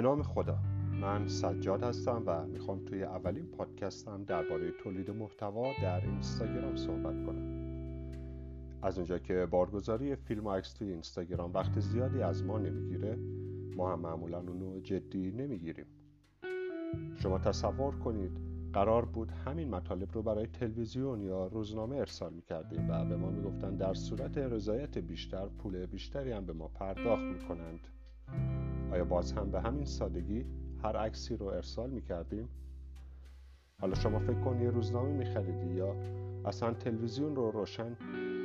نام خدا. من سجاد هستم و می‌خوام توی اولین پادکستم درباره تولید محتوا در اینستاگرام صحبت کنم. از اونجا که بارگذاری فیلم و عکس توی اینستاگرام وقت زیادی از ما نمی‌گیره ما هم معمولا اونو جدی نمی‌گیریم. شما تصور کنید قرار بود همین مطالب رو برای تلویزیون یا روزنامه ارسال می‌کردیم و به ما می‌گفتن در صورت رضایت بیشتر پول بیشتری هم به ما پرداخت می‌کنند. آیا باز هم به همین سادگی هر عکسی رو ارسال می‌کردیم؟ حالا شما فکر کنی یه روزنامه میخریدی یا اصلا تلویزیون رو روشن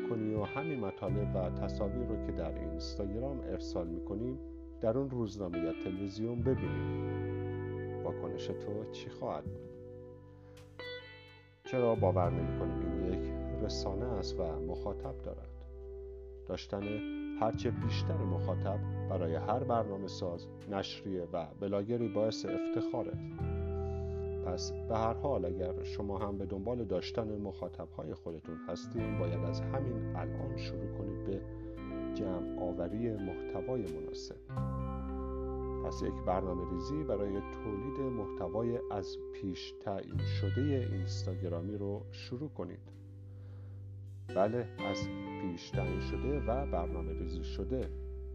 کنی و همین مطالب و تصاویر رو که در اینستاگرام ارسال می‌کنیم در اون روزنامه یا تلویزیون ببینیم. واکنش تو چی خواهد بود؟ چرا باور نمی کنیم این یک رسانه است و مخاطب دارد؟ داشتن هرچه بیشتر مخاطب برای هر برنامه ساز نشریه و بلاگری باعث افتخاره. پس به هر حال اگر شما هم به دنبال داشتن مخاطب های خودتون هستین باید از همین الان شروع کنید به جمع آوری محتوای مناسب. پس یک برنامه ریزی برای تولید محتوای از پیش تعیین شده اینستاگرامی رو شروع کنید. بله از پیش تعیین شده و برنامه ریزی شده.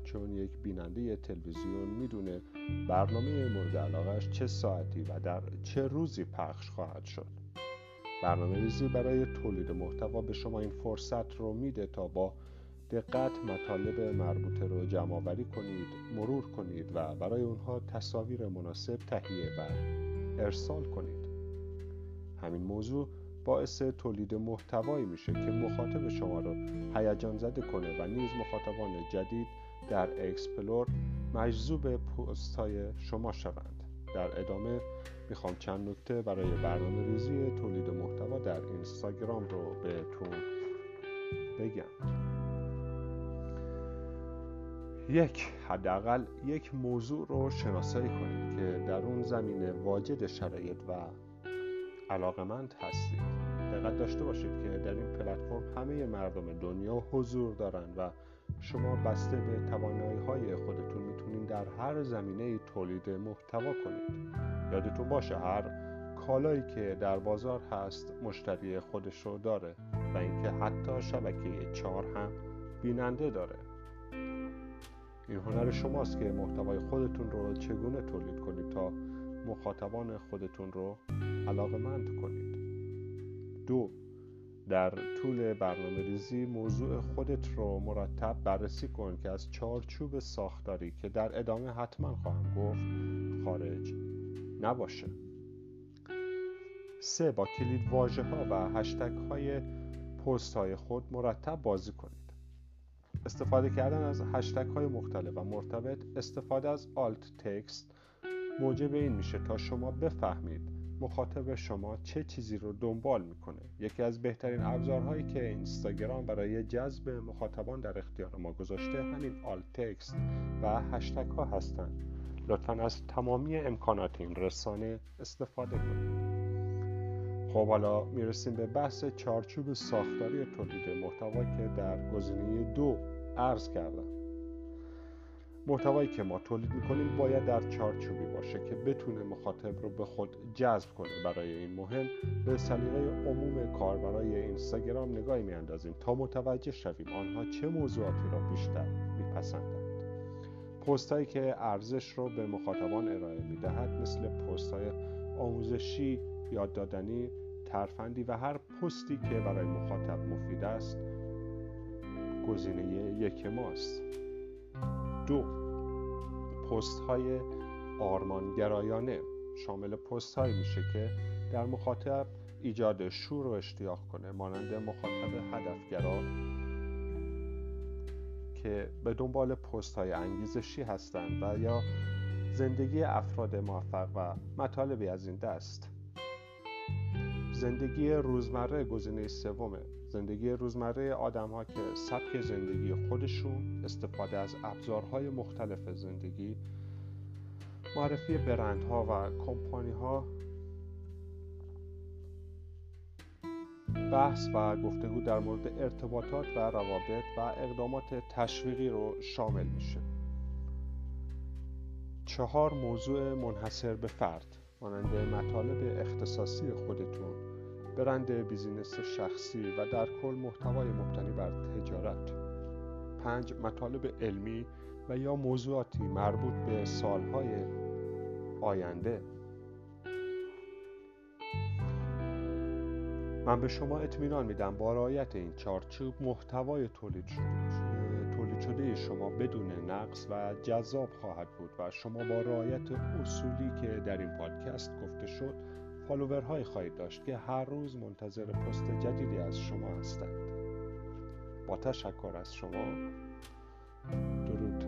چون یک بیننده تلویزیون می‌دونه برنامه مورد علاقهش چه ساعتی و در چه روزی پخش خواهد شد. برنامه ریزی برای تولید محتوا به شما این فرصت رو میده تا با دقت مطالب مربوطه رو جمع آوری کنید مرور کنید و برای اونها تصاویر مناسب تهیه و ارسال کنید. همین موضوع باعث تولید محتوایی میشه که مخاطب شما رو هیجان زده کنه و نیز مخاطبان جدید در explore مجذوب پست های شما شوند. در ادامه می‌خوام چند نکته برای برنامه ریزی تولید محتوا در اینستاگرام رو بهتون بگم. یک حداقل یک موضوع رو شناسایی کنید که در اون زمینه واجد شرایط و علاقمند هستید. دقت داشته باشید که در این پلتفرم همه مردم دنیا حضور دارند و شما بسته به توانایی های خودتون می‌تونید در هر زمینه تولید محتوا کنید. یادتون باشه هر کالایی که در بازار هست مشتری خودش رو داره و اینکه حتی شبکه چهار هم بیننده داره. این هنر شماست که محتوای خودتون رو چگونه تولید کنید تا مخاطبان خودتون رو علاقمند کنید. دو در طول برنامه ریزی موضوع خودت رو مرتب بررسی کن که از چارچوب ساختاری که در ادامه حتما خواهم گفت خارج نباشه. سه با کلید واژه ها و هشتگ های پست های خود مرتب بازی کنید. استفاده کردن از هشتگ های مختلف و مرتبط استفاده از آلت تکست موجب این میشه تا شما بفهمید مخاطب شما چه چیزی رو دنبال می‌کنه. یکی از بهترین ابزارهایی که اینستاگرام برای جذب مخاطبان در اختیار ما گذاشته همین آلت تکست و هشتگ ها هستند لطفا از تمامی امکانات این رسانه استفاده کنید. خب حالا می‌رسیم به بحث چارچوب ساختاری تولید محتوا که در گزینه دو عرض کردم. محتوایی که ما تولید می‌کنیم باید در چارچوبی باشه که بتونه مخاطب رو به خود جذب کنه. برای این مهم به سلیقه عموم کاربرای اینستاگرام نگاهی میاندازیم تا متوجه شویم آنها چه موضوعاتی را بیشتر میپسندند. پست هایی که ارزش رو به مخاطبان ارائه می‌دهد مثل پست های آموزشی یاد دادنی ترفندی و هر پستی که برای مخاطب مفید است گزینه یک ماست. دو پست های آرمانگرایانه. شامل پست هایی میشه که در مخاطب ایجاد شور و اشتیاق کنه مانند مخاطب هدفگرا که به دنبال پست های انگیزشی هستند و یا زندگی افراد موفق و مطالبی از این دست. زندگی روزمره گزینه سومه. زندگی روزمره آدم ها که سبک زندگی خودشون استفاده از ابزارهای مختلف زندگی معرفی برندها و کمپانی ها بحث و گفتگو در مورد ارتباطات و روابط و اقدامات تشویقی رو شامل میشه. چهار موضوع منحصر به فرد مانند مطالب اختصاصی خودتون برند بیزینس شخصی و در کل محتوای مبتنی بر تجارت. پنج مطالب علمی و یا موضوعاتی مربوط به سالهای آینده. من به شما اطمینان میدم با رعایت این چارچوب محتوای تولید شده تولید شده شما بدون نقص و جذاب خواهد بود و شما با رعایت اصولی که در این پادکست گفته شد فالوورهایی خواهید داشت که هر روز منتظر پست جدیدی از شما هستند. با تشکر از شما. درود.